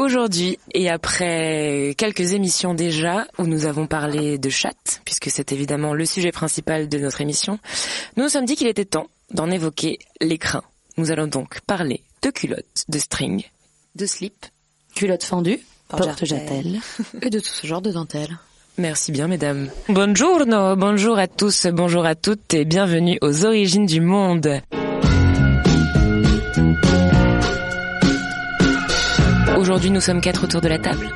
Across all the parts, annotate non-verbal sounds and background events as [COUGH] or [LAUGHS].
Aujourd'hui, et après quelques émissions déjà, où nous avons parlé de chatte, puisque c'est évidemment le sujet principal de notre émission, nous nous sommes dit qu'il était temps d'en évoquer l'écrin. Nous allons donc parler de culottes, de string, de slip, Culotte fendue, Porte-jartel. [LAUGHS] et de tout ce genre de dentelle. Merci bien, mesdames. Buongiorno, bonjour à tous, bonjour à toutes et bienvenue aux origines du monde. Aujourd'hui, nous sommes quatre autour de la table.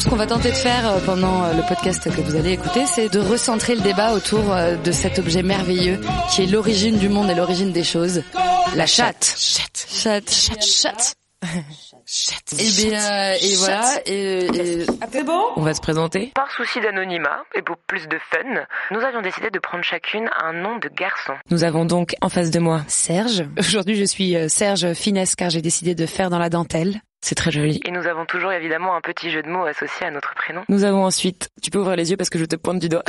Ce qu'on va tenter de faire euh, pendant euh, le podcast que vous allez écouter, c'est de recentrer le débat autour euh, de cet objet merveilleux qui est l'origine du monde et l'origine des choses. La chatte. Chatte. Chatte. Chatte. Chatte. Et bien, et voilà. Et, et- On va se présenter. Par souci d'anonymat et pour plus de fun, nous avions décidé de prendre chacune un nom de garçon. Nous avons donc en face de moi Serge. Aujourd'hui, je suis euh, Serge Finesse car j'ai décidé de faire dans la dentelle. C'est très joli. Et nous avons toujours évidemment un petit jeu de mots associé à notre prénom. Nous avons ensuite, tu peux ouvrir les yeux parce que je te pointe du doigt.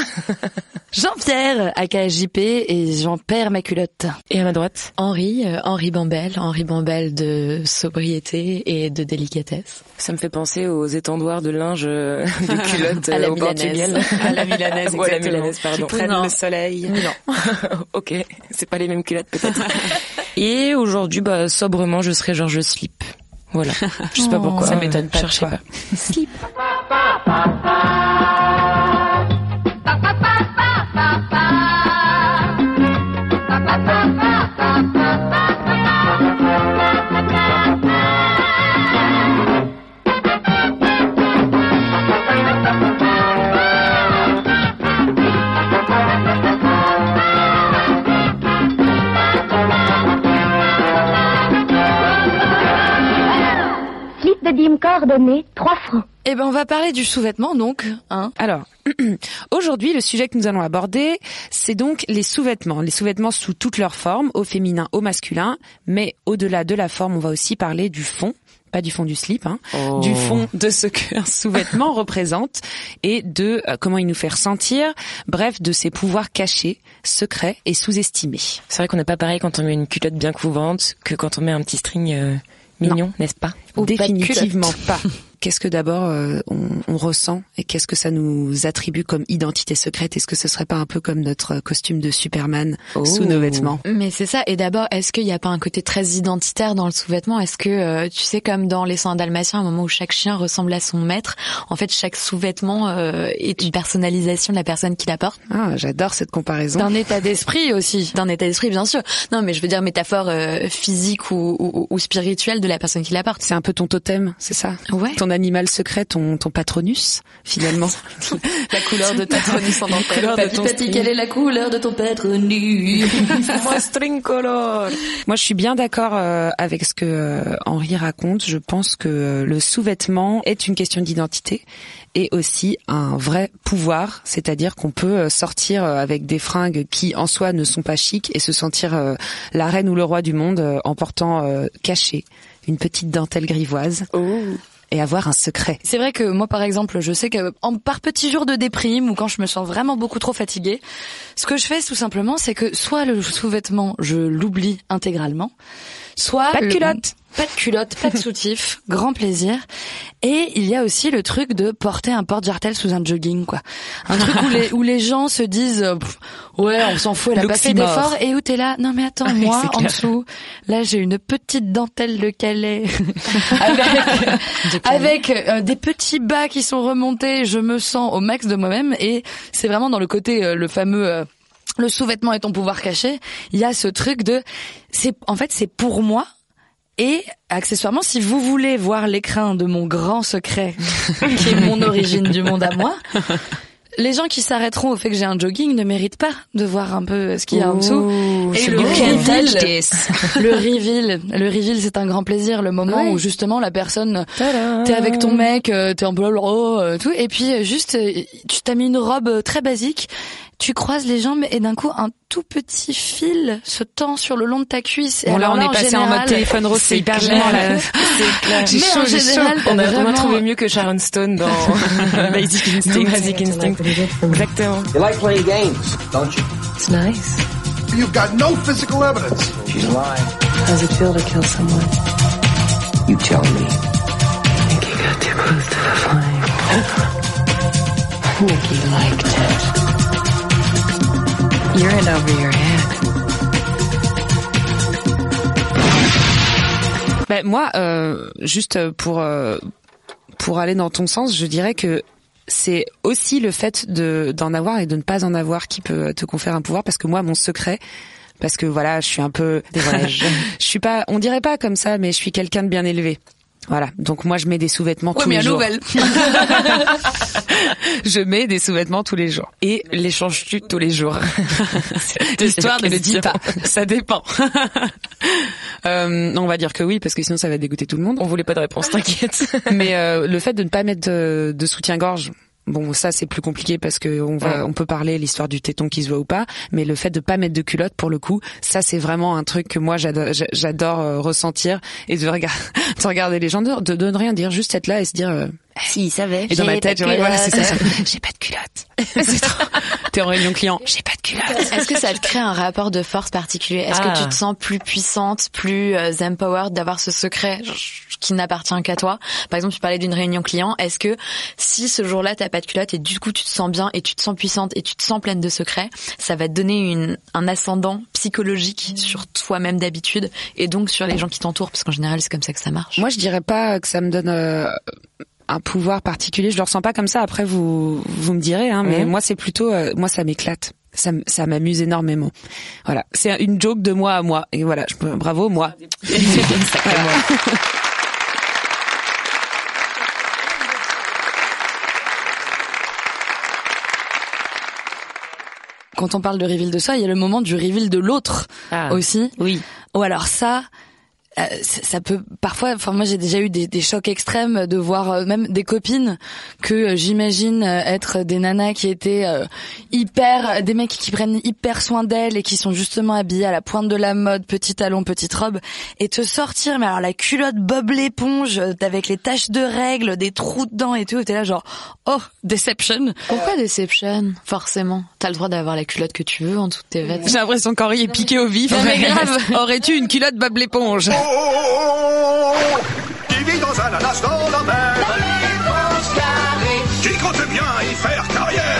[LAUGHS] Jean-Pierre, aka JP, et j'en perds ma culotte. Et à ma droite, Henri, euh, Henri Bambel, Henri Bambel de sobriété et de délicatesse. ça me fait penser aux étendoirs de linge euh, [LAUGHS] de culottes [LAUGHS] À la euh, au milanaise. À la milanaise, Ou à la exactement. milanaise, pardon. Qui prennent le soleil. Non. ok, c'est pas les mêmes culottes peut-être. Et aujourd'hui, bah, sobrement, je serai Georges Slip. Voilà. [LAUGHS] Je sais pas pourquoi. Ça m'étonne pas de Cherchez pas. [LAUGHS] Slip de dîme coordonné, 3 francs. Eh ben, on va parler du sous-vêtement, donc, hein. Alors, [CLEARS THROAT] aujourd'hui, le sujet que nous allons aborder, c'est donc les sous-vêtements. Les sous-vêtements sous toutes leurs formes, au féminin, au masculin. Mais au-delà de la forme, on va aussi parler du fond. Pas du fond du slip, hein, Oh. du fond de ce qu'un sous-vêtement [LAUGHS] représente et de euh, comment il nous fait ressentir, bref, de ses pouvoirs cachés, secrets et sous-estimés. C'est vrai qu'on n'est pas pareil quand on met une culotte bien couverte que quand on met un petit string euh, mignon, n'est-ce pas Définitivement pas. [LAUGHS] Qu'est-ce que d'abord euh, on, on ressent et qu'est-ce que ça nous attribue comme identité secrète? Est-ce que ce serait pas un peu comme notre costume de Superman Oh. sous nos vêtements? Mais c'est ça. Et d'abord, est-ce qu'il n'y a pas un côté très identitaire dans le sous-vêtement? Est-ce que, euh, tu sais, comme dans les soins dalmatiens, un moment où chaque chien ressemble à son maître, en fait, chaque sous-vêtement euh, est une personnalisation de la personne qui la porte? Ah, j'adore cette comparaison. D'un état d'esprit aussi. D'un état d'esprit, bien sûr. Non, mais je veux dire métaphore euh, physique ou, ou, ou spirituelle de la personne qui la porte. C'est un peu ton totem, c'est ça? Ouais. Ton animal secret, ton, ton patronus, finalement. [LAUGHS] La couleur de ta patronus en dentelle. de ton string. quelle est la couleur de ton patronus? [LAUGHS] Moi, string color. Moi, je suis bien d'accord euh, avec ce que euh, Henri raconte. Je pense que euh, le sous-vêtement est une question d'identité et aussi un vrai pouvoir, c'est-à-dire qu'on peut sortir avec des fringues qui en soi ne sont pas chics et se sentir la reine ou le roi du monde en portant caché une petite dentelle grivoise et avoir un secret. C'est vrai que moi, par exemple, je sais que par petits jours de déprime ou quand je me sens vraiment beaucoup trop fatiguée, ce que je fais tout simplement, c'est que soit le sous-vêtement, je l'oublie intégralement, soit Pas de le- culotte. pas de culotte, pas de [LAUGHS] soutif, grand plaisir. Et il y a aussi le truc de porter un porte-jartel sous un jogging, quoi. Un truc où les [LAUGHS] où les gens se disent, euh, pff, ouais, on s'en fout, elle a pas fait d'effort, et où t'es là, non mais attends, Oui, moi en dessous, là j'ai une petite dentelle de Calais. [LAUGHS] Avec avec euh, des petits bas qui sont remontés, je me sens au max de moi-même. Et c'est vraiment dans le côté euh, le fameux euh, le sous-vêtement est ton pouvoir caché, il y a ce truc de c'est en fait c'est pour moi. Et accessoirement si vous voulez voir l'écrin de mon grand secret [LAUGHS] qui est mon origine du monde à moi les gens qui s'arrêteront au fait que j'ai un jogging ne méritent pas de voir un peu ce qu'il y a en dessous. Et le reveal, le reveal, le reveal, c'est un grand plaisir, le moment où justement la personne, t'es avec ton mec, euh, t'es peu oh, euh, tout, et puis euh, juste, tu t'as mis une robe très basique, tu croises les jambes et d'un coup un tout petit fil se tend sur le long de ta cuisse. Bon là, on est passé en mode téléphone rose, c'est hyper gênant là. [LAUGHS] J'ai chaud, j'ai chaud. On a vraiment trouvé mieux que Sharon Stone dans [LAUGHS] Basic Instinct. Basic Instinct. Exactement. You like playing games, don't you? It's nice. You've got no physical evidence. She's lying. How's it feel to kill someone? You tell me. I think you got too close to the flame. [LAUGHS] Nikki liked it. You're in over your head. Ben, moi, euh, juste pour euh, pour aller dans ton sens, je dirais que c'est aussi le fait de d'en avoir et de ne pas en avoir qui peut te conférer un pouvoir. Parce que moi, mon secret, parce que voilà, je suis un peu, je, [LAUGHS] je suis pas, on dirait pas comme ça, mais je suis quelqu'un de bien élevé. Voilà, donc moi je mets des sous-vêtements tous mais les à jours. nouvelle. [LAUGHS] je mets des sous-vêtements tous les jours. Et les changes-tu tous les jours? [LAUGHS] L'histoire ne le dit pas. Ça dépend. [LAUGHS] euh, on va dire que oui, parce que sinon ça va dégoûter tout le monde. On voulait pas de réponse, t'inquiète. Mais euh, le fait de ne pas mettre de, de soutien-gorge, Bon, ça c'est plus compliqué parce que on va, on peut parler l'histoire du téton qui se voit ou pas, mais le fait de pas mettre de culotte pour le coup, ça c'est vraiment un truc que moi j'adore, j'adore euh, ressentir et de regarder, [LAUGHS] de regarder les gens, de, de, de rien dire, juste être là et se dire. Euh, Si, il savait. et dans ma tête, ouais, voilà, c'est ça. [LAUGHS] J'ai pas de culotte. [LAUGHS] C'est trop- T'es en réunion client. J'ai pas de culotte. Est-ce que ça te crée un rapport de force particulier? Est-ce Ah. que tu te sens plus puissante, plus euh, empowered d'avoir ce secret qui n'appartient qu'à toi? Par exemple, tu parlais d'une réunion client. Est-ce que si ce jour-là t'as pas de culotte et du coup tu te sens bien et tu te sens puissante et tu te sens pleine de secrets, ça va te donner une, un ascendant psychologique sur toi-même d'habitude et donc sur les gens qui t'entourent? Parce qu'en général c'est comme ça que ça marche. Moi, je dirais pas que ça me donne euh, un pouvoir particulier. Je le ressens pas comme ça. Après, vous vous me direz, hein, mais moi, c'est plutôt, euh, moi, ça m'éclate. Ça, ça m'amuse énormément. Voilà, c'est une joke de moi à moi. Et voilà, je, bravo [LAUGHS] moi. Quand on parle de reveal de soi, il y a le moment du reveal de l'autre Ah. aussi. Oui. Ou alors ça, euh, ça ça peut parfois. Enfin, moi, j'ai déjà eu des, des chocs extrêmes de voir euh, même des copines que euh, j'imagine euh, être des nanas qui étaient euh, hyper, des mecs qui prennent hyper soin d'elles et qui sont justement habillées à la pointe de la mode, petit talon, petite robe, et te sortir. Mais alors la culotte Bob l'éponge euh, avec les taches de règles, des trous dedans et tout. et T'es là genre, oh, deception. Pourquoi Deception Forcément, t'as le droit d'avoir la culotte que tu veux en toutes tes vêtements. J'ai l'impression qu'Henri est piqué au vif. Non, mais [LAUGHS] grave. Aurais-tu une culotte Bob l'éponge? Qui vit dans un ananas dans la mer. Qui compte bien y faire carrière.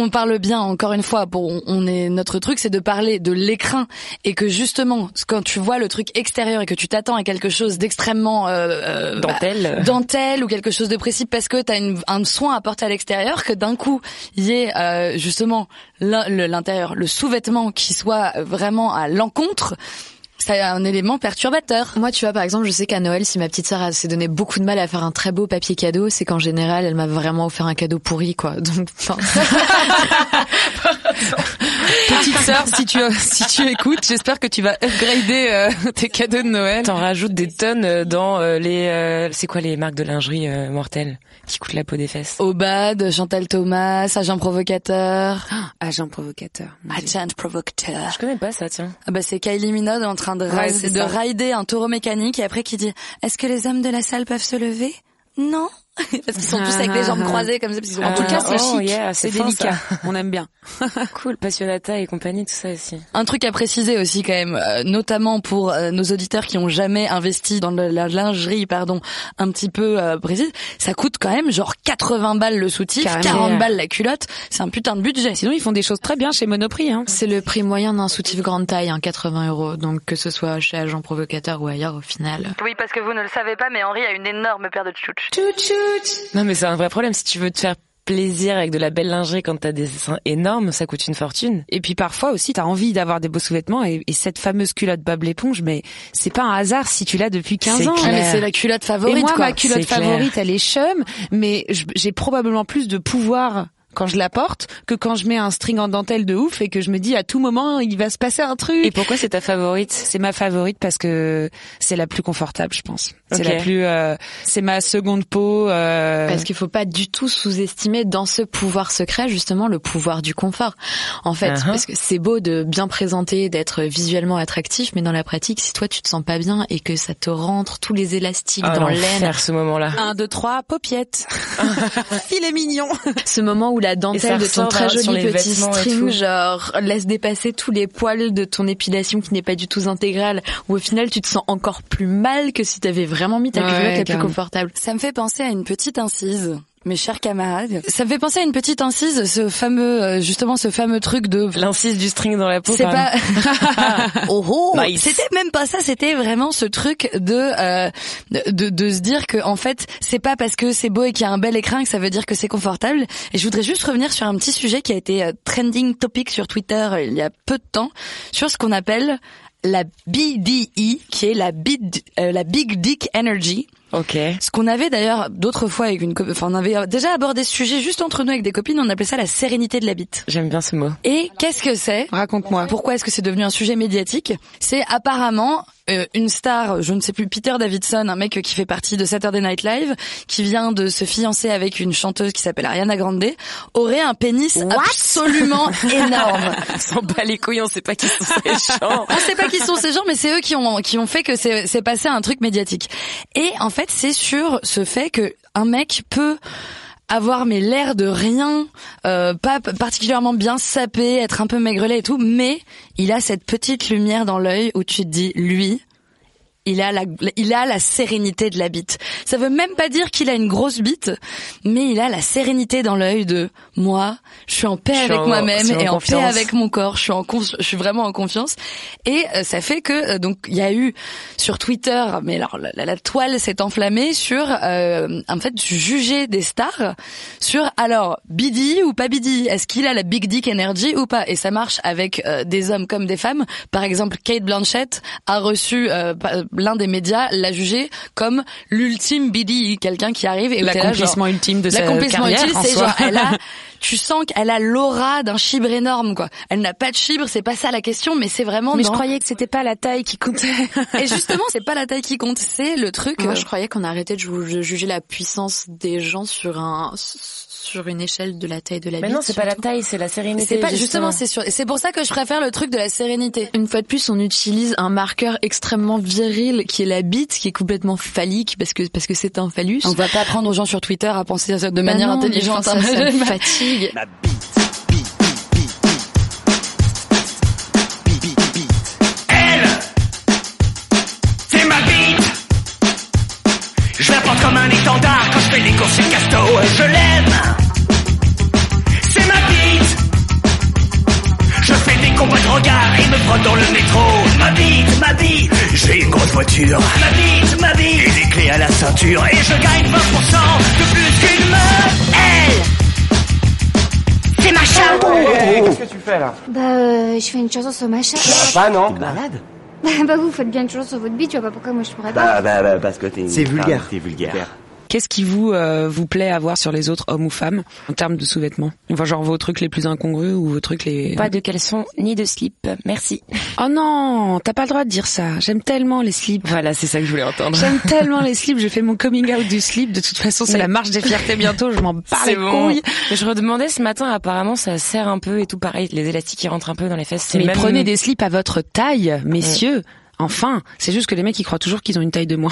On parle bien encore une fois pour on- est notre truc c'est de parler de l'écrin. Et que justement quand tu vois le truc extérieur et que tu t'attends à quelque chose d'extrêmement euh, euh, bah, Dentelle. dentelle ou quelque chose de précis parce que tu as un soin à porter à l'extérieur que d'un coup il y ait euh, justement l'intérieur le sous-vêtement qui soit vraiment à l'encontre c'est un élément perturbateur Moi, tu vois, par exemple, je sais qu'à Noël, si ma petite sœur s'est donné beaucoup de mal à faire un très beau papier cadeau, c'est qu'en général, elle m'a vraiment offert un cadeau pourri, quoi. Donc, enfin, [LAUGHS] Petite sœur, si tu si tu écoutes, j'espère que tu vas upgrader euh, tes cadeaux de Noël. T'en rajoutes des tonnes euh, dans euh, les... euh, c'est quoi les marques de lingerie euh, mortelles qui coûtent la peau des fesses? Obad, Chantal Thomas, agent provocateur, Agent provocateur. agent provocateur. Je connais pas ça, tiens. Ah bah c'est Kylie Minogue en train de, Ouais, de ça. rider un taureau mécanique et après qui dit Est-ce que les hommes de la salle peuvent se lever? Non [LAUGHS] Parce qu'ils sont tous avec les jambes croisées comme ça. parce qu'ils ont- En tout cas, c'est Oh, chic, yeah, c'est délicat. On aime bien. [LAUGHS] Cool, Passionata et compagnie, tout ça aussi. Un truc à préciser aussi quand même, euh, notamment pour euh, nos auditeurs qui ont jamais investi dans la lingerie, pardon, un petit peu euh, précise, ça coûte quand même genre 80 balles le soutif, Carrément. 40 balles la culotte, c'est un putain de budget. Sinon, ils font des choses très bien chez Monoprix. Hein. c'est le prix moyen d'un soutif grande taille, hein, 80 euros. Donc, que ce soit chez Agent Provocateur ou ailleurs, au final. Oui, parce que vous ne le savez pas, mais Henri a une énorme paire de tchouch. Non mais c'est un vrai problème si tu veux te faire plaisir avec de la belle lingerie quand t'as des seins énormes, ça coûte une fortune. Et puis parfois aussi, t'as envie d'avoir des beaux sous-vêtements et, et cette fameuse culotte Bob l'éponge, mais c'est pas un hasard si tu l'as depuis 15 C'est ans. clair. Ah, mais c'est la culotte favorite Et moi, quoi. ma culotte clair. favorite, elle est chum, mais j'ai probablement plus de pouvoir quand je la porte que quand je mets un string en dentelle de ouf et que je me dis à tout moment il va se passer un truc. Et pourquoi c'est ta favorite? C'est ma favorite parce que c'est la plus confortable, je pense. C'est la plus, euh, c'est ma seconde peau. Euh... Parce qu'il faut pas du tout sous-estimer dans ce pouvoir secret justement le pouvoir du confort. En fait, Uh-huh. parce que c'est beau de bien présenter, d'être visuellement attractif, mais dans la pratique, si toi tu te sens pas bien et que ça te rentre tous les élastiques Ah, dans l'aine, ce moment-là. Un, deux, trois, paupiette. Filet [LAUGHS] mignon. ce moment où la Ça dentelle de ton très sur joli petit string genre laisse dépasser tous les poils de ton épilation qui n'est pas du tout intégrale, où au final tu te sens encore plus mal que si t'avais vraiment mis ta Ouais, culotte la plus confortable. Ça me fait penser à une petite incise. Mes chers camarades, ça me fait penser à une petite incise, ce fameux, euh, justement, ce fameux truc de L'incise du string dans la peau. C'est pas. même. [LAUGHS] oh, oh. Nice. C'était même pas ça. C'était vraiment ce truc de euh, de de se dire que en fait c'est pas parce que c'est beau et qu'il y a un bel écran que ça veut dire que c'est confortable. Et je voudrais juste revenir sur un petit sujet qui a été euh, trending topic sur Twitter euh, il y a peu de temps sur ce qu'on appelle la BDE, qui est la big, euh, la Big Dick Energy. Ok. Ce qu'on avait d'ailleurs d'autres fois avec une, co- enfin on avait déjà abordé ce sujet juste entre nous avec des copines. On appelait ça la sérénité de la bite. J'aime bien ce mot. Et qu'est-ce que c'est? Raconte-moi. Pourquoi est-ce que c'est devenu un sujet médiatique? C'est apparemment une star, je ne sais plus, Peter Davidson, un mec qui fait partie de Saturday Night Live, qui vient de se fiancer avec une chanteuse qui s'appelle Ariana Grande, aurait un pénis absolument [LAUGHS] énorme. On s'en bat les couilles, on sait pas qui sont ces [LAUGHS] gens. On sait pas qui sont ces gens, mais c'est eux qui ont qui ont fait que c'est c'est passé un truc médiatique. Et en fait, c'est sur ce fait que un mec peut avoir mais l'air de rien, euh, pas particulièrement bien sapé, être un peu maigrelet et tout, mais il a cette petite lumière dans l'œil où tu te dis lui. Il a la, il a la sérénité de la bite. Ça veut même pas dire qu'il a une grosse bite, mais il a la sérénité dans l'œil de moi. Je suis en paix suis avec moi-même en et en paix avec mon corps. Je suis en, je suis vraiment en confiance. Et euh, ça fait que euh, donc il y a eu sur Twitter, mais alors la, la- la toile s'est enflammée sur euh, en fait juger des stars sur alors Bidi ou pas Bidi. Est-ce qu'il a la big dick energy ou pas? Et ça marche avec euh, des hommes comme des femmes. Par exemple, Kate Blanchett a reçu euh, l'un des médias l'a jugé comme l'ultime Bidi, quelqu'un qui arrive et L'accomplissement ultime de sa L'accomplissement carrière. en c'est soi. genre, elle a, [LAUGHS] tu sens qu'elle a l'aura d'un chibre énorme, quoi. Elle n'a pas de chibre, c'est pas ça la question, mais c'est vraiment Mais je croyais que c'était pas la taille qui comptait. [LAUGHS] Et justement, c'est pas la taille qui compte, c'est le truc. Moi, euh, je croyais qu'on arrêtait de juger la puissance des gens sur un sur une échelle de la taille de la Mais bite. non, c'est pas la taille, c'est la sérénité. c'est pas justement, c'est sûr. Et c'est pour ça que je préfère le truc de la sérénité. Une fois de plus, on utilise un marqueur extrêmement viril qui est la bite, qui est complètement phallique parce que parce que c'est un phallus. On va pas apprendre aux gens sur Twitter à penser à ça de Bah manière non, intelligente. ça, ça me [LAUGHS] fatigue. Bite, bite, quand chez Casto. Je l'aime. C'est ma bite. Je fais des combats de regard et me frotte dans le métro. Ma bite, ma bite. J'ai une grosse voiture. Ma bite, ma bite. Et des clés à la ceinture. Et je gagne 20% de plus qu'une meuf. Elle. C'est ma chatte. Qu'est-ce que tu fais là Bah, euh, je fais une chanson sur ma chatte. Bah non. Malade [LAUGHS] bah, vous faites bien une chanson sur votre bite, tu vois pas pourquoi moi je pourrais pas. Bah, bah, bah, parce que t'es. une C'est vulgaire. T'es vulgaire. Qu'est-ce qui vous euh, vous plaît à voir sur les autres hommes ou femmes en termes de sous-vêtements? Enfin, genre vos trucs les plus incongrus ou vos trucs les. Pas de caleçon ni de slip. Merci. Oh non, t'as pas le droit de dire ça. J'aime tellement les slips. Voilà, c'est ça que je voulais entendre. J'aime [LAUGHS] tellement les slips. Je fais mon coming out du slip. De toute façon, c'est Mais- la marche des fiertés bientôt. Je m'en bats les bon. couilles. Je redemandais ce matin, apparemment, ça serre un peu et tout pareil. Les élastiques qui rentrent un peu dans les fesses. Mais même- prenez des slips à votre taille, messieurs. Enfin, c'est juste que les mecs ils croient toujours qu'ils ont une taille de moins.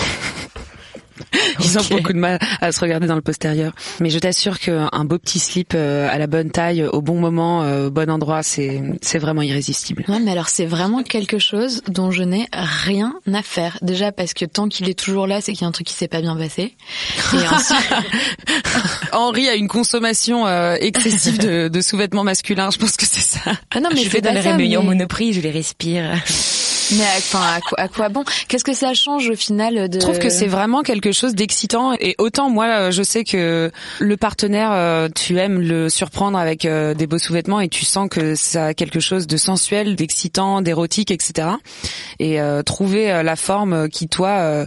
Ils ont beaucoup de mal à se regarder dans le postérieur. Mais je t'assure qu'un beau petit slip euh, à la bonne taille, au bon moment, euh, au bon endroit, c'est c'est vraiment irrésistible. Ouais, mais alors c'est vraiment quelque chose dont je n'ai rien à faire. Déjà parce que tant qu'il est toujours là, c'est qu'il y a un truc qui s'est pas bien passé. Et [LAUGHS] ensuite, [LAUGHS] Henri a une consommation euh, excessive de, de sous-vêtements masculins. Je pense que c'est ça. ah non mais je fais dans les réunions mais- Monoprix, je les respire. Mais à- enfin, à, quoi, bon? Qu'est-ce que ça change au final de Je trouve que c'est vraiment quelque chose d'excitant et autant moi euh, je sais que le partenaire euh, tu aimes le surprendre avec euh, des beaux sous-vêtements et tu sens que ça a quelque chose de sensuel, d'excitant, d'érotique, etc. Et euh, trouver la forme qui toi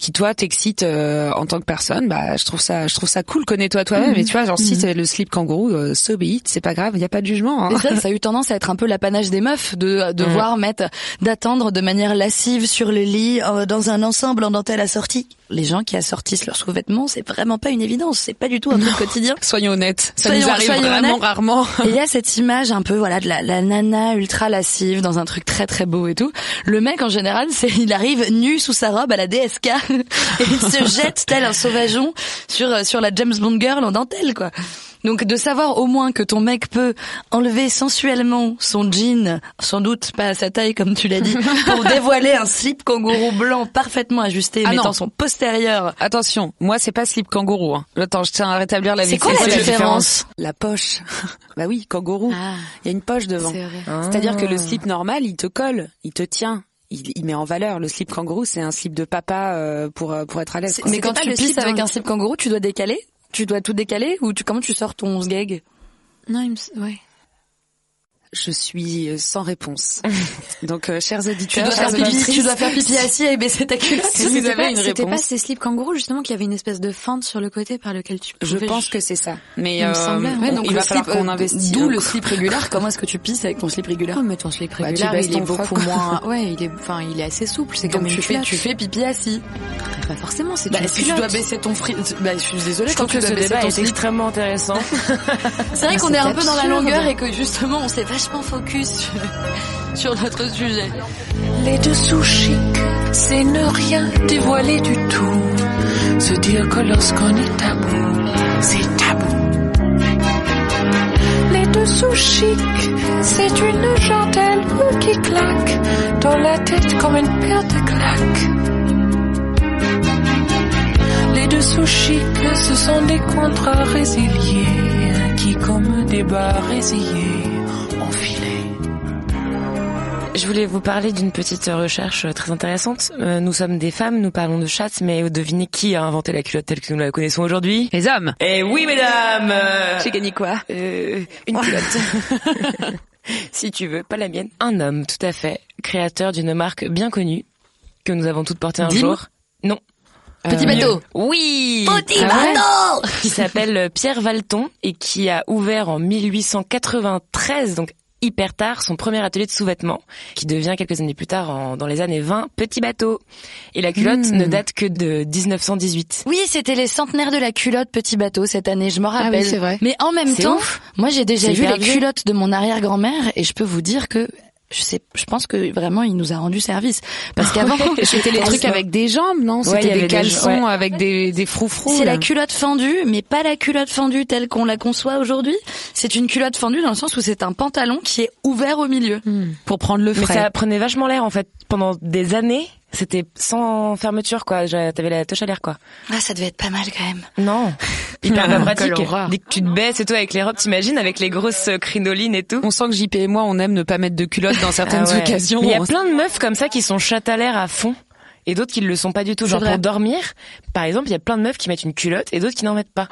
qui toi t'excite euh, en tant que personne, bah je trouve ça je trouve ça cool. Connais-toi toi-même et tu vois genre si c'est le slip kangourou, euh, so be it, c'est pas grave, il y a pas de jugement. hein. Ça, ça a eu [LAUGHS] tendance à être un peu l'apanage des meufs de devoir mettre, d'attendre de manière lascive sur le lit euh, dans un ensemble en dentelle assortie. Les gens qui assortissent leurs sous-vêtements, c'est vraiment pas une évidence. C'est pas du tout un truc quotidien. [LAUGHS] Soyons honnêtes, ça Soyons- nous arrive vraiment honnêtes. rarement. Et il y a [LAUGHS] cette image un peu voilà de la, la nana ultra lascive dans un truc très très beau et tout. Le mec en général, [LAUGHS] c'est il arrive nu sous sa robe à la DSK et il se jette tel un sauvageon sur euh, sur la James Bond girl en dentelle quoi. Donc de savoir au moins que ton mec peut enlever sensuellement son jean, sans doute pas à sa taille comme tu l'as dit, [LAUGHS] pour dévoiler un slip kangourou blanc parfaitement ajusté, Ah mettant non. son postérieur. Attention, moi c'est pas slip kangourou. Hein. Attends, je tiens à rétablir la C'est quoi la différence La poche. [LAUGHS] bah oui, kangourou. Ah, Il y a une poche devant. c'est vrai. C'est-à-dire que le slip normal, il te colle, il te tient. Il, il met en valeur. Le slip kangourou, c'est un slip de papa euh, pour euh, pour être à l'aise. Mais quand tu le slip avec un slip kangourou, tu dois décaler Tu dois tout décaler ou tu comment tu sors ton gag Non, il me... ouais. Je suis euh, sans réponse. [LAUGHS] Donc, euh, chers Tu auditeurs, dois, faire pipi, tu dois faire pipi assis et baisser ta culotte. [LAUGHS] Si vous C'était avez pas- une C'était pas réponse. ces slips kangourous justement qu'il y avait une espèce de fente sur le côté par lequel tu je pense que c'est ça. Mais Il me euh, semblait, Ouais, on- donc il va falloir slip, qu'on euh, investisse. D'où le slip régulaire. Comment est-ce que tu pisses avec ton slip régulaire Oh, mais ton slip Bah, tu baisses il est beaucoup moins... [LAUGHS] Ouais, il est, enfin, il est assez souple. C'est comme tu une fais, tu fais pipi assis. Pas forcément, c'est Bah, si tu dois baisser ton fri... Bah, je suis désolée Je quand trouve tu que dois ce baisser débat ton est extrêmement intéressant. C'est vrai qu'on est un peu dans la longueur et que justement on s'est vachement focus [LAUGHS] sur, notre sujet. Les dessous chics, c'est ne rien dévoiler du tout. Se dire que lorsqu'on est tabou, c'est tabou. Les dessous chics, c'est une jantelle qui claque dans la tête comme une paire de claques. Les dessous chics, ce sont des contrats résiliés qui, comme des bas résillés, Je voulais vous parler d'une petite recherche euh, très intéressante. Euh, nous sommes des femmes, nous parlons de chatte, mais devinez qui a inventé la culotte telle que nous la connaissons aujourd'hui? Les hommes. Eh oui, mesdames J'ai gagné quoi? Euh, Une culotte. [LAUGHS] si tu veux, pas la mienne. Un homme, tout à fait, créateur d'une marque bien connue, que nous avons toutes portée un Dim jour. Non. Petit Euh, bateau. Oui Petit Ah ouais bateau qui s'appelle Pierre Valton et qui a ouvert en 1893, donc hyper tard, son premier atelier de sous-vêtements, qui devient quelques années plus tard, en- dans les années 20, Petit Bateau. Et la culotte Hmm. ne date que de 1918. Oui, c'était les centenaires de la culotte petit bateau cette année, je m'en Ah oui, rappelle. c'est vrai. Mais en même temps, ouf. moi j'ai déjà vu les culottes de mon arrière-grand-mère et je peux vous dire que je sais, je pense que vraiment il nous a rendu service parce qu'avant [LAUGHS] C'était les trucs avec des jambes, non? C'était des des- caleçons ouais. avec des des froufrous. C'est la culotte fendue, mais pas la culotte fendue telle qu'on la conçoit aujourd'hui. C'est une culotte fendue dans le sens où c'est un pantalon qui est ouvert au milieu. pour prendre le Mais frais. ça prenait vachement l'air, en fait. Pendant des années, c'était sans fermeture, quoi. Je- T'avais la touche à l'air, quoi. Ah, ça devait être pas mal quand même. Non. [LAUGHS] Hyper pas pratique. Dès que tu te baisses et tout avec les robes, t'imagines, avec les grosses euh, crinolines et tout. On sent que JP et moi, on aime ne pas mettre de culottes dans certaines Ah ouais. occasions. Il y a plein de meufs comme ça qui sont chatte à l'air à fond. Et d'autres qui ne le sont pas du tout. Genre vrai. pour dormir, par exemple, il y a plein de meufs qui mettent une culotte et d'autres qui n'en mettent pas.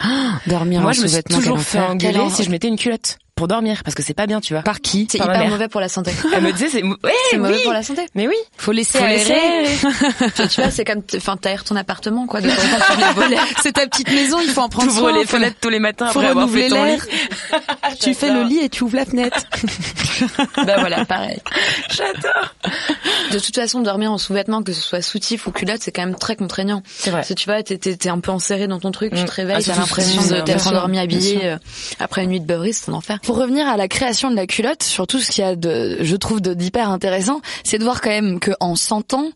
Dormir Moi, en je me suis toujours fait engueuler si je mettais une culotte pour dormir parce que c'est pas bien, tu vois. Par qui C'est hyper mère. mauvais pour la santé. [LAUGHS] Elle me disait c'est ouais, C'est oui. mauvais pour la santé. Mais oui, Faut laisser faut laisser. [LAUGHS] tu, tu vois, c'est comme, enfin, t'aères ton appartement, quoi. De. [LAUGHS] C'est ta petite maison, il faut en prendre soin. les fenêtres tous les matins faut après avoir renouveler fait ton lit. l'air. Tu fais le lit et tu ouvres la fenêtre. bah voilà, pareil. J'adore. De toute façon, dormir en sous-vêtements, que ce soit soutif ou culotte, c'est quand même très contraignant. C'est vrai. Si tu vois, t'es, t'es, t'es un peu enserré dans ton truc, tu Mm. te réveilles, Ah, t'as l'impression si- de t'être endormi habillé euh, après une nuit de beuverie, c'est un enfer. Pour revenir à la création de la culotte, surtout ce qu'il y a de, je trouve de- d'hyper intéressant, c'est de voir quand même que en 100 ans,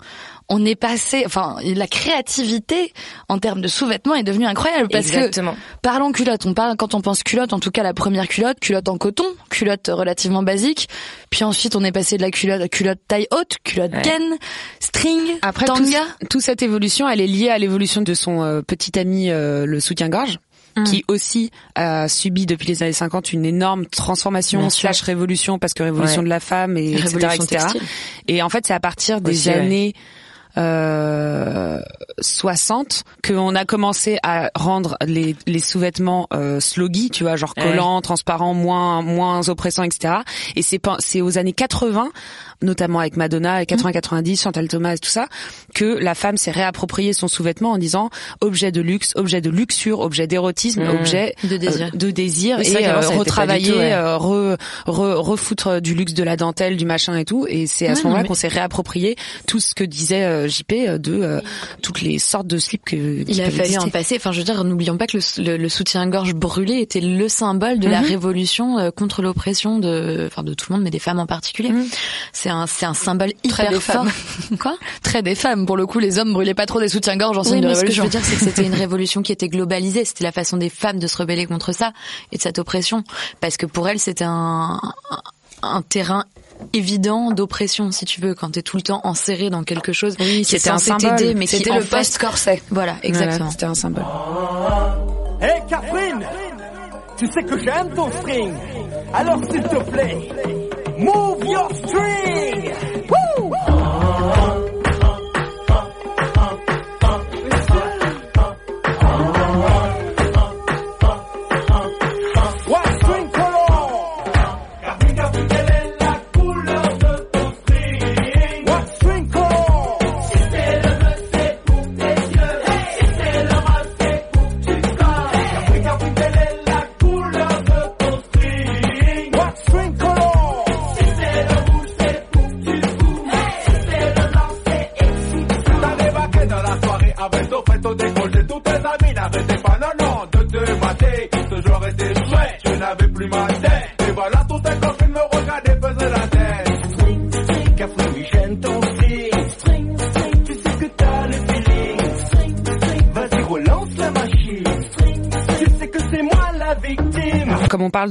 on est passé, enfin, la créativité en termes de sous-vêtements est devenue incroyable parce Exactement. que parlons culotte, on parle quand on pense culotte, en tout cas la première culotte, culotte en coton, culotte relativement basique, puis ensuite on est passé de la culotte, culotte taille haute, culotte Ouais. ken, string, Après, tout, tanga. toute cette évolution, elle est liée à l'évolution de son euh, petit ami, euh, le soutien-gorge. Mm. qui aussi a subi depuis les années 50 une énorme transformation slash révolution parce que révolution de la femme et etc., etc. Et en fait, c'est à partir des années euh, 60 qu'on a commencé à rendre les, les sous-vêtements euh, sloggy, tu vois, genre collants, transparents, moins moins oppressants, etc. Et c'est c'est aux années 80 notamment avec Madonna et 80-90, Chantal Thomas et tout ça, que la femme s'est réapproprié son sous-vêtement en disant objet de luxe, objet de luxure, objet d'érotisme, mmh. objet de désir, euh, de désir et euh, retravailler, euh, re, refoutre du luxe, de la dentelle, du machin et tout. Et c'est à ce moment-là qu'on s'est réapproprié tout ce que disait JP de toutes les sortes de slips que il a fallu en passer. Enfin, je veux dire, n'oublions pas que le, le, soutien-gorge brûlé était le symbole de la mmh. révolution contre l'oppression de, enfin, de tout le monde, mais des femmes en particulier. Mmh. C'est c'est un symbole hyper Très fort. [LAUGHS] Quoi Très des femmes. Pour le coup, les hommes brûlaient pas trop des soutiens-gorge en signe de révolution. Ce que je veux dire, c'est que c'était une révolution qui était globalisée. C'était la façon des femmes de se rebeller contre ça et de cette oppression. Parce que pour elles, c'était un, un terrain évident d'oppression si tu veux quand t'es tout le temps enserré dans quelque chose oui, qui était un symbole mais c'était le post corset voilà exactement c'était un symbole Hey Catherine tu sais que j'aime ton string alors s'il te plaît Move your string!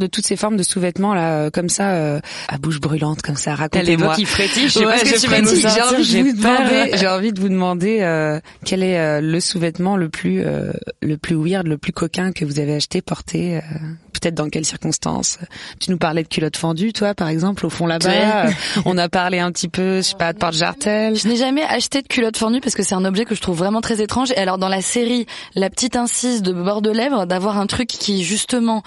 De toutes ces formes de sous-vêtements là, euh, comme ça, euh, à bouche brûlante, comme ça, racontez-moi. qui frétille, je sais pas ce que tu vas nous J'ai envie, de vous demander, j'ai envie de vous demander euh, quel est le sous-vêtement le plus le plus weird, le plus coquin que vous avez acheté, porté peut-être dans quelles circonstances. Tu nous parlais de culottes fendues, toi, par exemple, au fond là-bas. [LAUGHS] on a parlé un petit peu, je sais pas, de porte-jartel. Je n'ai jamais acheté de culottes fendues parce que c'est un objet que je trouve vraiment très étrange. Et alors, dans la série La petite incise de bord de lèvres, d'avoir un truc qui, justement,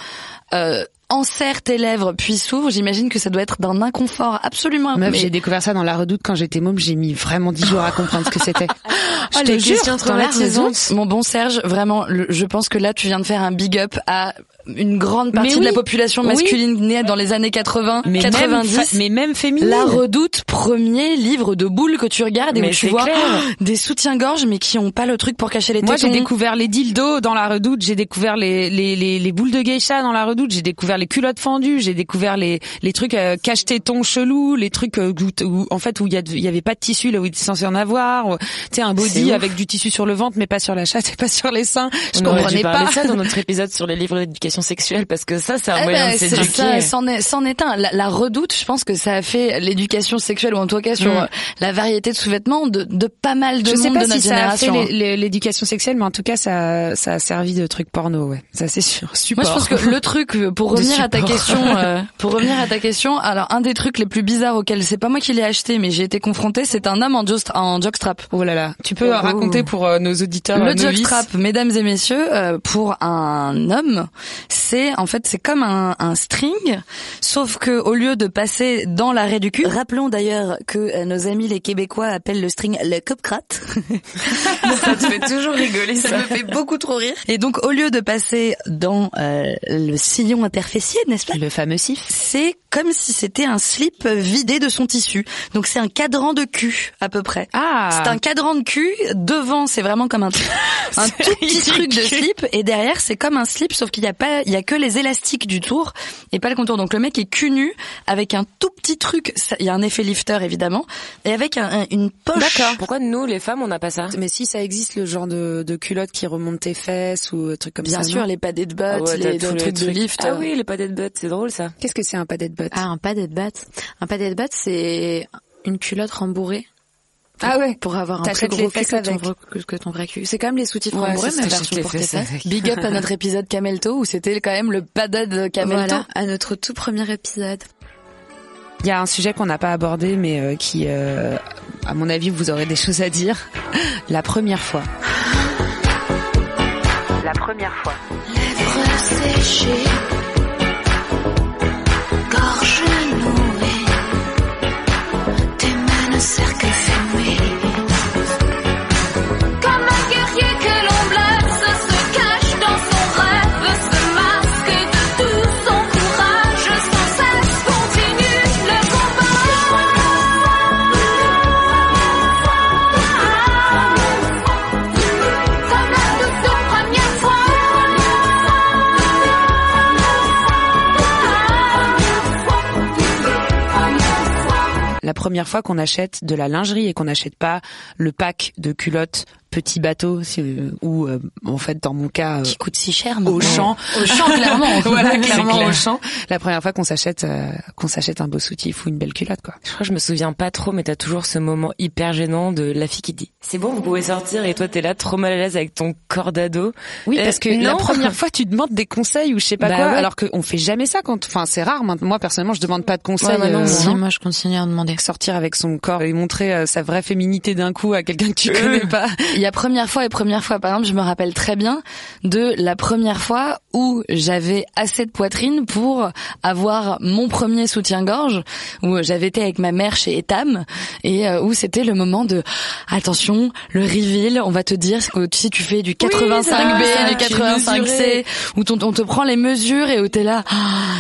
euh, enserre tes lèvres puis s'ouvre, j'imagine que ça doit être d'un inconfort absolument. Meuf, j'ai découvert ça dans la Redoute quand j'étais môme, j'ai mis vraiment dix jours à comprendre ce que c'était. [LAUGHS] je oh, te jure, dans la saison, mon bon Serge, vraiment, je pense que là tu viens de faire un big up à une grande partie de la population masculine née dans les années 80, mais 90, mais même féminine. La Redoute, premier livre de boules que tu regardes et où tu vois [GASPS] des soutiens-gorge mais qui ont pas le truc pour cacher les tétons. Moi, j'ai découvert les dildos dans La Redoute, j'ai découvert les, les, les, les, boules de geisha dans La Redoute, j'ai découvert les culottes fendues, j'ai découvert les, les trucs euh, cache-tétons chelous, les trucs euh, où, en fait où il y, y avait pas de tissu là où il était censé en avoir, tu sais un body avec du tissu sur le ventre mais pas sur la chatte et pas sur les seins. Je comprenais pas ça dans [LAUGHS] notre épisode sur les livres d'éducation sexuelle parce que ça c'est un eh moyen ben, de s'éduquer. C'en est, c'en est un. La, redoute, je pense que ça a fait l'éducation sexuelle ou en tout cas sur mm. la variété de sous-vêtements de, de pas mal de je monde sais pas de notre si ça a fait l'éducation sexuelle, mais en tout cas ça, ça a servi de truc porno, ouais. Ça c'est sûr. Support. Moi je pense que le truc pour [LAUGHS] revenir à ta question, euh, [LAUGHS] pour revenir à ta question, alors un des trucs les plus bizarres auxquels c'est pas moi qui l'ai acheté, mais j'ai été confronté, c'est un homme en, en jockstrap. Oh là là. Tu peux oh. raconter pour euh, nos auditeurs. Le jockstrap, mesdames et messieurs, euh, pour un homme, c'est en fait c'est comme un, un, string, sauf que au lieu de passer dans l'arrêt du cul, rappelons d'ailleurs que euh, nos amis les Québécois appellent le string le copcrate. [LAUGHS] ça te fait toujours rigoler, ça. me fait beaucoup trop rire. Et donc au lieu de passer dans euh, le sillon interfessier, n'est-ce pas? Le fameux sif. C'est comme si c'était un slip vidé de son tissu. Donc c'est un cadran de cul à peu près. Ah. C'est un cadran de cul. Devant c'est vraiment comme un, un [LAUGHS] tout petit truc de slip et derrière c'est comme un slip sauf qu'il n'y a pas, il y a que les élastiques du tour et pas le contour. Donc le mec est cul nu avec un tout petit truc. Il y a un effet lifter évidemment et avec un, une poche. D'accord. Pourquoi nous les femmes on n'a pas ça? Mais si ça existe le genre de, de culotte qui remonte tes fesses ou trucs comme Bien ça. Bien sûr les padded butt, ah les, trucs de lift. Ah oui les padded butt c'est drôle ça. Qu'est-ce que c'est un padded butt Ah un padded butt. Un padded butt c'est une culotte rembourrée Ah ouais. Pour avoir un plus gros cul que ton, avec. vrai- que ton vrai cul. C'est quand même les soutifs Ouais, c'est mais version pour fesses. Big up à notre [LAUGHS] épisode Camelto où c'était quand même le padad Camelto. Voilà, à notre tout premier épisode. Il y a un sujet qu'on n'a pas abordé, mais euh, qui, euh, à mon avis, vous aurez des choses à dire. [LAUGHS] La première fois. La première fois. Lèvres séchées, La première fois qu'on achète de la lingerie et qu'on n'achète pas le pack de culottes petit bateau si, euh, ou euh, en fait dans mon cas Qui coûte si cher au maintenant. champ Au champ, clairement. [LAUGHS] voilà clairement clair. au champ la première fois qu'on s'achète euh, qu'on s'achète un beau soutif ou une belle culotte quoi Je crois que je me souviens pas trop, mais t'as toujours ce moment hyper gênant de la fille qui dit c'est bon, vous pouvez sortir et toi t'es là trop mal à l'aise avec ton corps d'ado. oui Euh, parce que la première fois tu demandes des conseils ou je sais pas Bah quoi ouais. alors qu'on fait jamais ça quand enfin c'est rare moi personnellement je demande pas de conseils Ouais, non, euh, moi, Si, moi, je continue à demander. sortir avec son corps et montrer euh, sa vraie féminité d'un coup à quelqu'un que tu connais pas Il y a première fois et première fois. Par exemple, je me rappelle très bien de la première fois où j'avais assez de poitrine pour avoir mon premier soutien-gorge, où j'avais été avec ma mère chez Etam et euh, où c'était le moment de attention, le reveal, on va te dire que si tu fais du 85B, ça, du tu 85C, mesurais. où on te prend les mesures et où t'es là, ah,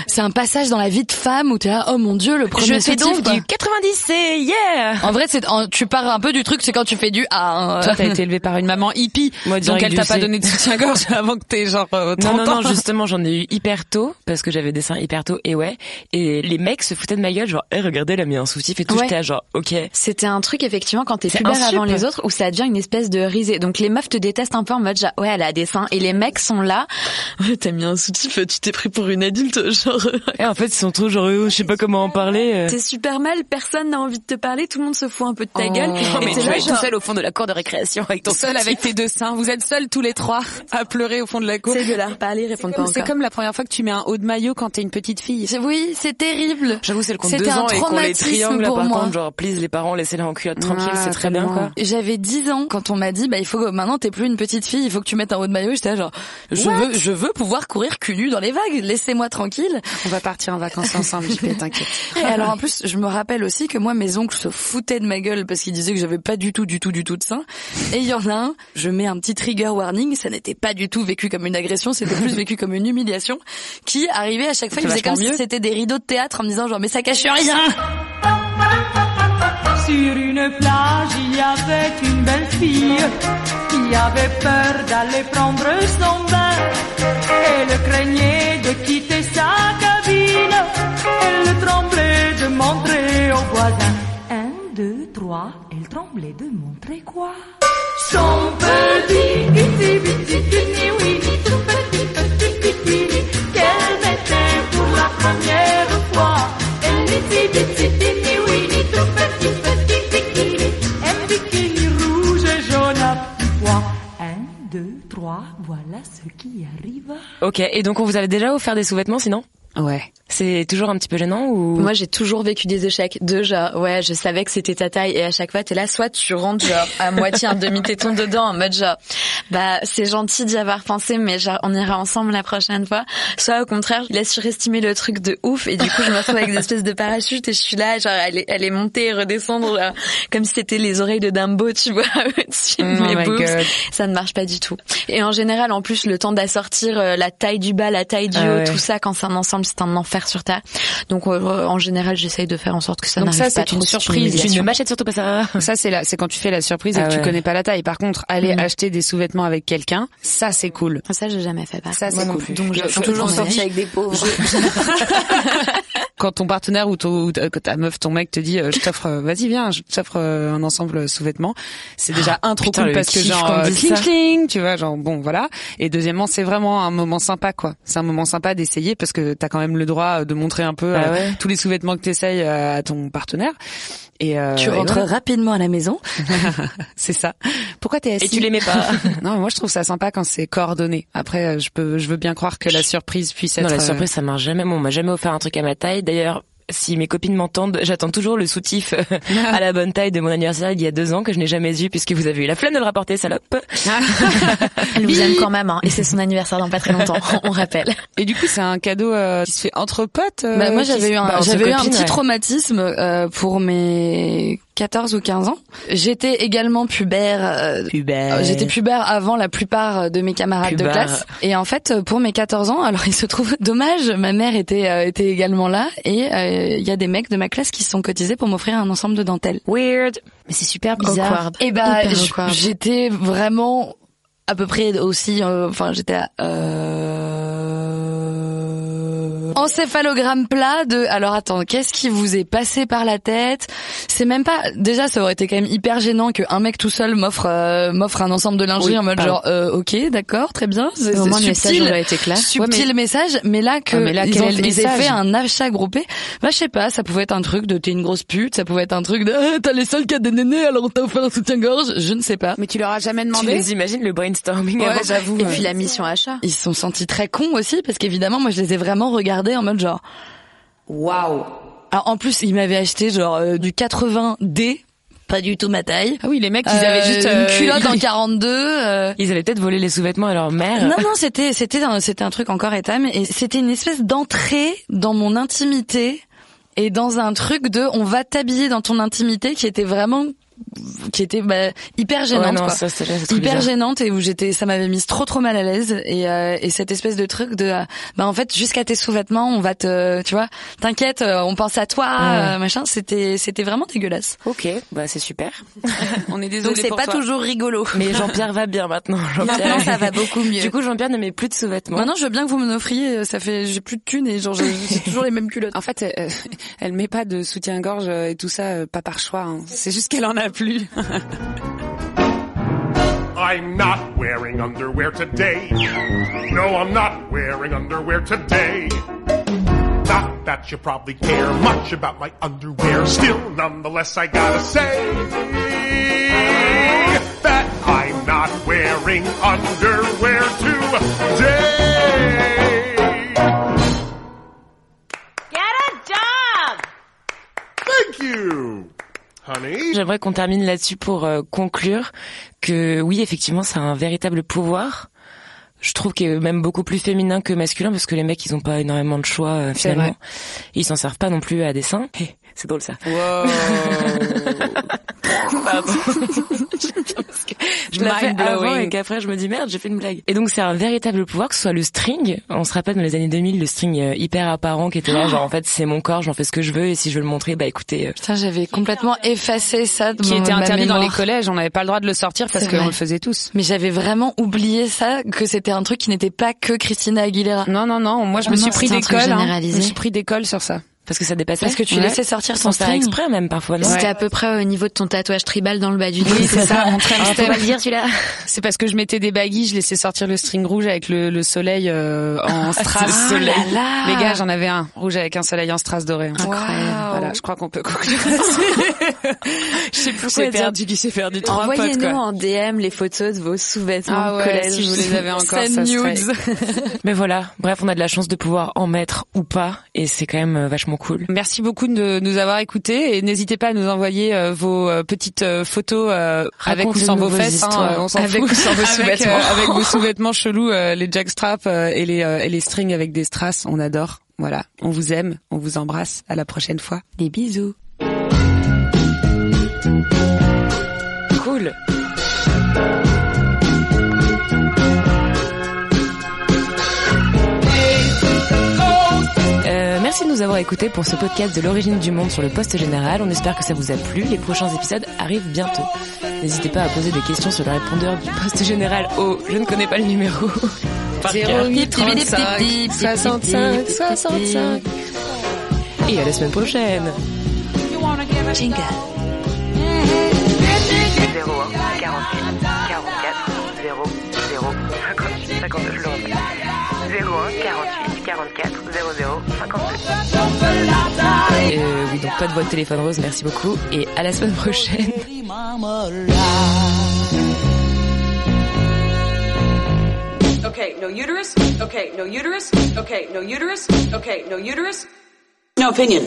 c'est un passage dans la vie de femme où t'es là, oh mon dieu, le premier Je fais soutif, donc quoi. du 90C, yeah En vrai, c'est tu pars un peu du truc, c'est quand tu fais du A. hein. toi t'as été élevé par une maman hippie Moi, donc elle t'a pas donné de soutien-gorge [LAUGHS] avant que t'aies genre euh, 30 Non, non, ans non, justement, j'en ai eu hyper tôt, parce que j'avais des seins hyper tôt, et ouais. Et les mecs se foutaient de ma gueule, genre, eh, regardez, elle a mis un soutif et tout, Ouais. j'étais genre, ok. C'était un truc effectivement quand t'es un avant les autres où ça devient une espèce de risée. Donc les meufs te détestent un peu en mode genre, ouais elle a des seins et les mecs sont là. [LAUGHS] Ouais, T'as mis un soutif, tu t'es pris pour une adulte genre. [LAUGHS] Et en fait, ils sont trop genre, euh, je sais pas comment en parler. euh. T'es super mal, personne n'a envie de te parler, tout le monde se fout un peu de ta Oh. gueule. Non, Non, et mais t'es tu là, vas être tout genre, seul au fond de la cour de récréation avec ton seul avec tes deux seins. Vous êtes seuls tous les trois à pleurer au fond de la cour. Essaye de leur parler, répondre pas C'est comme la première fois que tu mets un haut de maillot quand t'es une petite fille. C'est- Oui, c'est terrible. J'avoue, c'est le compte deux ans et qu'on les triangles, là, pour par moi. contre, genre, please, les parents, laissez-les en culotte tranquille, Ah, c'est très bien, quoi. J'avais 10 ans quand on m'a dit bah il faut que maintenant t'es plus une petite fille, il faut que tu mettes un haut de maillot. J'étais genre je veux je veux pouvoir courir cul nu dans les vagues, laissez-moi tranquille. On va partir en vacances [LAUGHS] ensemble, JP, t'inquiète. Et alors en plus, je me rappelle aussi que moi mes oncles se foutaient de ma gueule parce qu'ils disaient que j'avais pas du tout du tout du tout de sein. Et il y en a un, je mets un petit trigger warning, ça n'était pas du tout vécu comme une agression, c'était plus [LAUGHS] vécu comme une humiliation qui arrivait à chaque fois, il faisait comme si c'était des rideaux de théâtre en me disant genre mais ça cache rien. Sur une plage, il y avait une belle fille qui avait peur d'aller prendre son bain. Elle craignait de quitter sa cabine. Elle tremblait de montrer aux voisins. Elle tremblait de montrer quoi? Son petit, iti, biti, tini, wini, tout petit, petit, bikini qu'elle mettait pour la première fois. Elle iti, biti, tini, wini, tout petit, petit bikini, un bikini rouge et jaune à petits pois. Un, deux, trois, voilà ce qui arrive. Ok, et donc on vous avait déjà offert des sous-vêtements, sinon? Ouais. C'est toujours un petit peu gênant ou? Moi, j'ai toujours vécu des échecs. Genre, ouais, je savais que c'était ta taille et à chaque fois, t'es là, soit tu rentres genre à moitié un demi-téton [LAUGHS] dedans en mode genre, bah, c'est gentil d'y avoir pensé, mais genre, on ira ensemble la prochaine fois. Soit au contraire, il a surestimé le truc de ouf et du coup, je me retrouve avec des espèces de parachutes et je suis là, genre, elle est, elle est montée et redescendre là, comme si c'était les oreilles de Dumbo, tu vois, [LAUGHS] au-dessus de Oh mes boobs. God. Ça ne marche pas du tout. Et en général, en plus, le temps d'assortir euh, la taille du bas, la taille du Ah haut, ouais. tout ça, quand c'est un ensemble, c'est un enfer sur terre. Donc euh, en général, j'essaye de faire en sorte que ça Donc n'arrive ça, pas c'est trop. une c'est surprise. Tu ne m'achètes [LAUGHS] surtout pas ça. Ça, c'est là, c'est quand tu fais la surprise et Ah que tu ouais. connais pas la taille. Par contre, aller Mm. acheter des sous-vêtements avec quelqu'un, ça, c'est cool. Ça, j'ai jamais fait. Par Ça, c'est cool. Donc, Je- suis toujours sortie avec des pauvres. [LAUGHS] [LAUGHS] Quand ton partenaire ou, ton, ou ta- meuf, ton mec te dit, euh, je t'offre, euh, vas-y, viens, je t'offre euh, un ensemble sous-vêtements, c'est déjà un trop putain, cool parce que genre, cling, cling, tu vois, genre, bon, voilà. Et deuxièmement, c'est vraiment un moment sympa, quoi. C'est un moment sympa d'essayer parce que t'as quand même le droit de montrer un peu Ah euh, ouais. tous les sous-vêtements que t'essayes à ton partenaire. Et euh, Tu et rentres voilà. rapidement à la maison. [LAUGHS] c'est ça. Pourquoi t'es assis Et tu l'aimais pas [LAUGHS] Non, moi je trouve ça sympa quand c'est coordonné. Après, euh, je peux, je veux bien croire que la surprise puisse être. Non, la euh, surprise, ça marche jamais. Bon, on m'a jamais offert un truc à ma taille. D'ailleurs, si mes copines m'entendent, j'attends toujours le soutif euh, à la bonne taille de mon anniversaire il y a deux ans que je n'ai jamais eu puisque vous avez eu la flemme de le rapporter, salope. [LAUGHS] Elle vous aime quand même, hein, et c'est son anniversaire dans pas très longtemps, on rappelle. Et du coup, c'est un cadeau euh, qui se fait entre potes. euh, Bah, moi, qui j'avais se- eu un, bah, j'avais eu un petit ouais. traumatisme euh, pour mes 14 ou 15 ans. J'étais également pubère. euh, Pubère. euh, J'étais pubère avant la plupart de mes camarades de Pubère. classe. Et en fait, pour mes 14 ans, [LAUGHS] alors il se trouve dommage, ma mère était euh, était également là et euh, il y a des mecs de ma classe qui se sont cotisés pour m'offrir un ensemble de dentelles. Weird. Mais c'est super bizarre. Awkward. Et bah Hyper j- awkward. j'étais vraiment à peu près aussi euh, enfin j'étais à euh... encéphalogramme plat de alors attends qu'est-ce qui vous est passé par la tête? C'est même pas déjà ça aurait été quand même hyper gênant que un mec tout seul m'offre euh, m'offre un ensemble de lingerie Oui, en mode pardon. genre euh, ok d'accord très bien c'est Au moins, c'est le message subtil aurait été clair. subtil message mais là que Ah, mais là, ils, ont, ils aient fait un achat groupé bah je sais pas ça pouvait être un truc de t'es une grosse pute ça pouvait être un truc de Ah, [LAUGHS] t'as les seuls qui a des nénés alors on t'a offert un soutien-gorge je ne sais pas Mais tu leur as jamais Tu demandé? les imagines le brainstorming Ouais, avant? j'avoue. Et ouais. puis la mission achat. Ils se sont sentis très cons aussi parce qu'évidemment moi je les ai vraiment regardés en mode genre waouh. Alors en plus ils m'avaient acheté genre euh, du 80D, pas du tout ma taille. Ah oui, les mecs, ils avaient Euh, juste une euh, culotte en [LAUGHS] 42. euh, Ils avaient peut-être volé les sous-vêtements à leur mère. Non non [LAUGHS] c'était c'était un, c'était un truc encore étam et c'était une espèce d'entrée dans mon intimité et dans un truc de on va t'habiller dans ton intimité qui était vraiment qui était bah, hyper gênante Ouais, non, quoi. ça, hyper bizarre. gênante et où j'étais ça m'avait mise trop trop mal à l'aise et euh, et cette espèce de truc de bah en fait jusqu'à tes sous-vêtements on va te tu vois t'inquiète euh, on pense à toi euh, machin c'était c'était vraiment dégueulasse Ok, bah c'est super. [LAUGHS] On est désolé donc c'est pas toi. toujours rigolo [LAUGHS] Mais Jean-Pierre va bien maintenant. Jean-Pierre. maintenant ça va beaucoup mieux Du coup, Jean-Pierre ne met plus de sous-vêtements. maintenant je veux bien que vous me offriez euh, ça fait j'ai plus de thunes et genre j'ai toujours les mêmes culottes En fait, elle, [LAUGHS] elle met pas de soutien-gorge et tout ça, euh, pas par choix. hein. C'est juste qu'elle en a plus. I'm not wearing underwear today. No, I'm not wearing underwear today. Not that you probably care much about my underwear. Still, nonetheless, I gotta say that I'm not wearing underwear today. Get a job! Thank you, honey. J'aimerais qu'on termine là-dessus pour euh, conclure que oui, effectivement, c'est un véritable pouvoir. Je trouve qu'il est même beaucoup plus féminin que masculin parce que les mecs, ils ont pas énormément de choix euh, finalement. ils s'en servent pas non plus à dessein. Hé, [LAUGHS] c'est drôle ça. Wow. [LAUGHS] Pardon. Parce [LAUGHS] que je l'ai fait Mind-blowing. avant et qu'après je me dis merde, j'ai fait une blague. Et donc c'est un véritable pouvoir que ce soit le string. On se rappelle dans les années 2000 le string euh, hyper apparent qui était là genre en fait c'est mon corps, j'en fais ce que je veux et si je veux le montrer bah écoutez euh, Putain, j'avais complètement effacé ça de qui mon- était interdit dans les collèges. On n'avait pas le droit de le sortir parce qu'on le faisait tous. Mais j'avais vraiment oublié ça, que c'était un truc qui n'était pas que Christina Aguilera. Non, non, non. Moi, je me non, suis pris cols. hein. Je me suis pris des cols sur ça. Parce que ça dépassait. Parce que tu Ouais. laissais sortir sans son faire string. exprès même parfois. C'était à peu près au niveau de ton tatouage tribal dans le bas du dos. Oui, c'est ça, mon Ah, faut pas le dire celui-là. C'est parce que je mettais des baguilles, je laissais sortir le string rouge avec le, le soleil euh, en strass. Le soleil. Là là. Les gars, j'en avais un rouge avec un soleil en strass doré. Incroyable. Voilà, je crois qu'on peut conclure. [LAUGHS] Je sais plus Pourquoi j'ai dire- perdu, qui s'est perdu trois potes Envoyez-nous quoi. en DM les photos de vos sous-vêtements Ah de ouais, collège. si vous les avez encore, ça serait- nudes. [LAUGHS] Mais voilà, bref, on a de la chance de pouvoir en mettre ou pas et c'est quand même euh, cool. Merci beaucoup de nous avoir écoutés et n'hésitez pas à nous envoyer euh, vos euh, petites euh, photos avec ou sans vos fesses, hein, on s'en Avec fout. ou sans vos [LAUGHS] sous-vêtements. avec vos [LAUGHS] sous-vêtements chelous, les jackstraps et les et les strings avec des strass, on adore. Voilà, on vous aime, on vous embrasse. À la prochaine fois. Des bisous. Cool. Nous avoir écoutés pour ce podcast de l'origine du monde sur le poste général. On espère que ça vous a plu. Les prochains épisodes arrivent bientôt. N'hésitez pas à poser des questions sur le répondeur du poste général au je ne connais pas le numéro. Par cœur. 08 35 65 65. Et à la semaine prochaine. Jingle. 01 48 44 0 0 58 52 je le répète 01 48 44 00 52 Euh, oui, donc pas de voix de téléphone rose, merci beaucoup, et à la semaine prochaine. Okay, no uterus. Okay, no uterus. Okay, no uterus. Okay, no uterus. No opinion.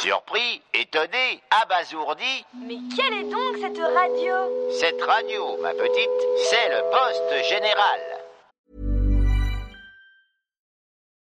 Surpris, étonné, abasourdi, Mais quelle est donc cette radio cette radio, ma petite, c'est le poste général.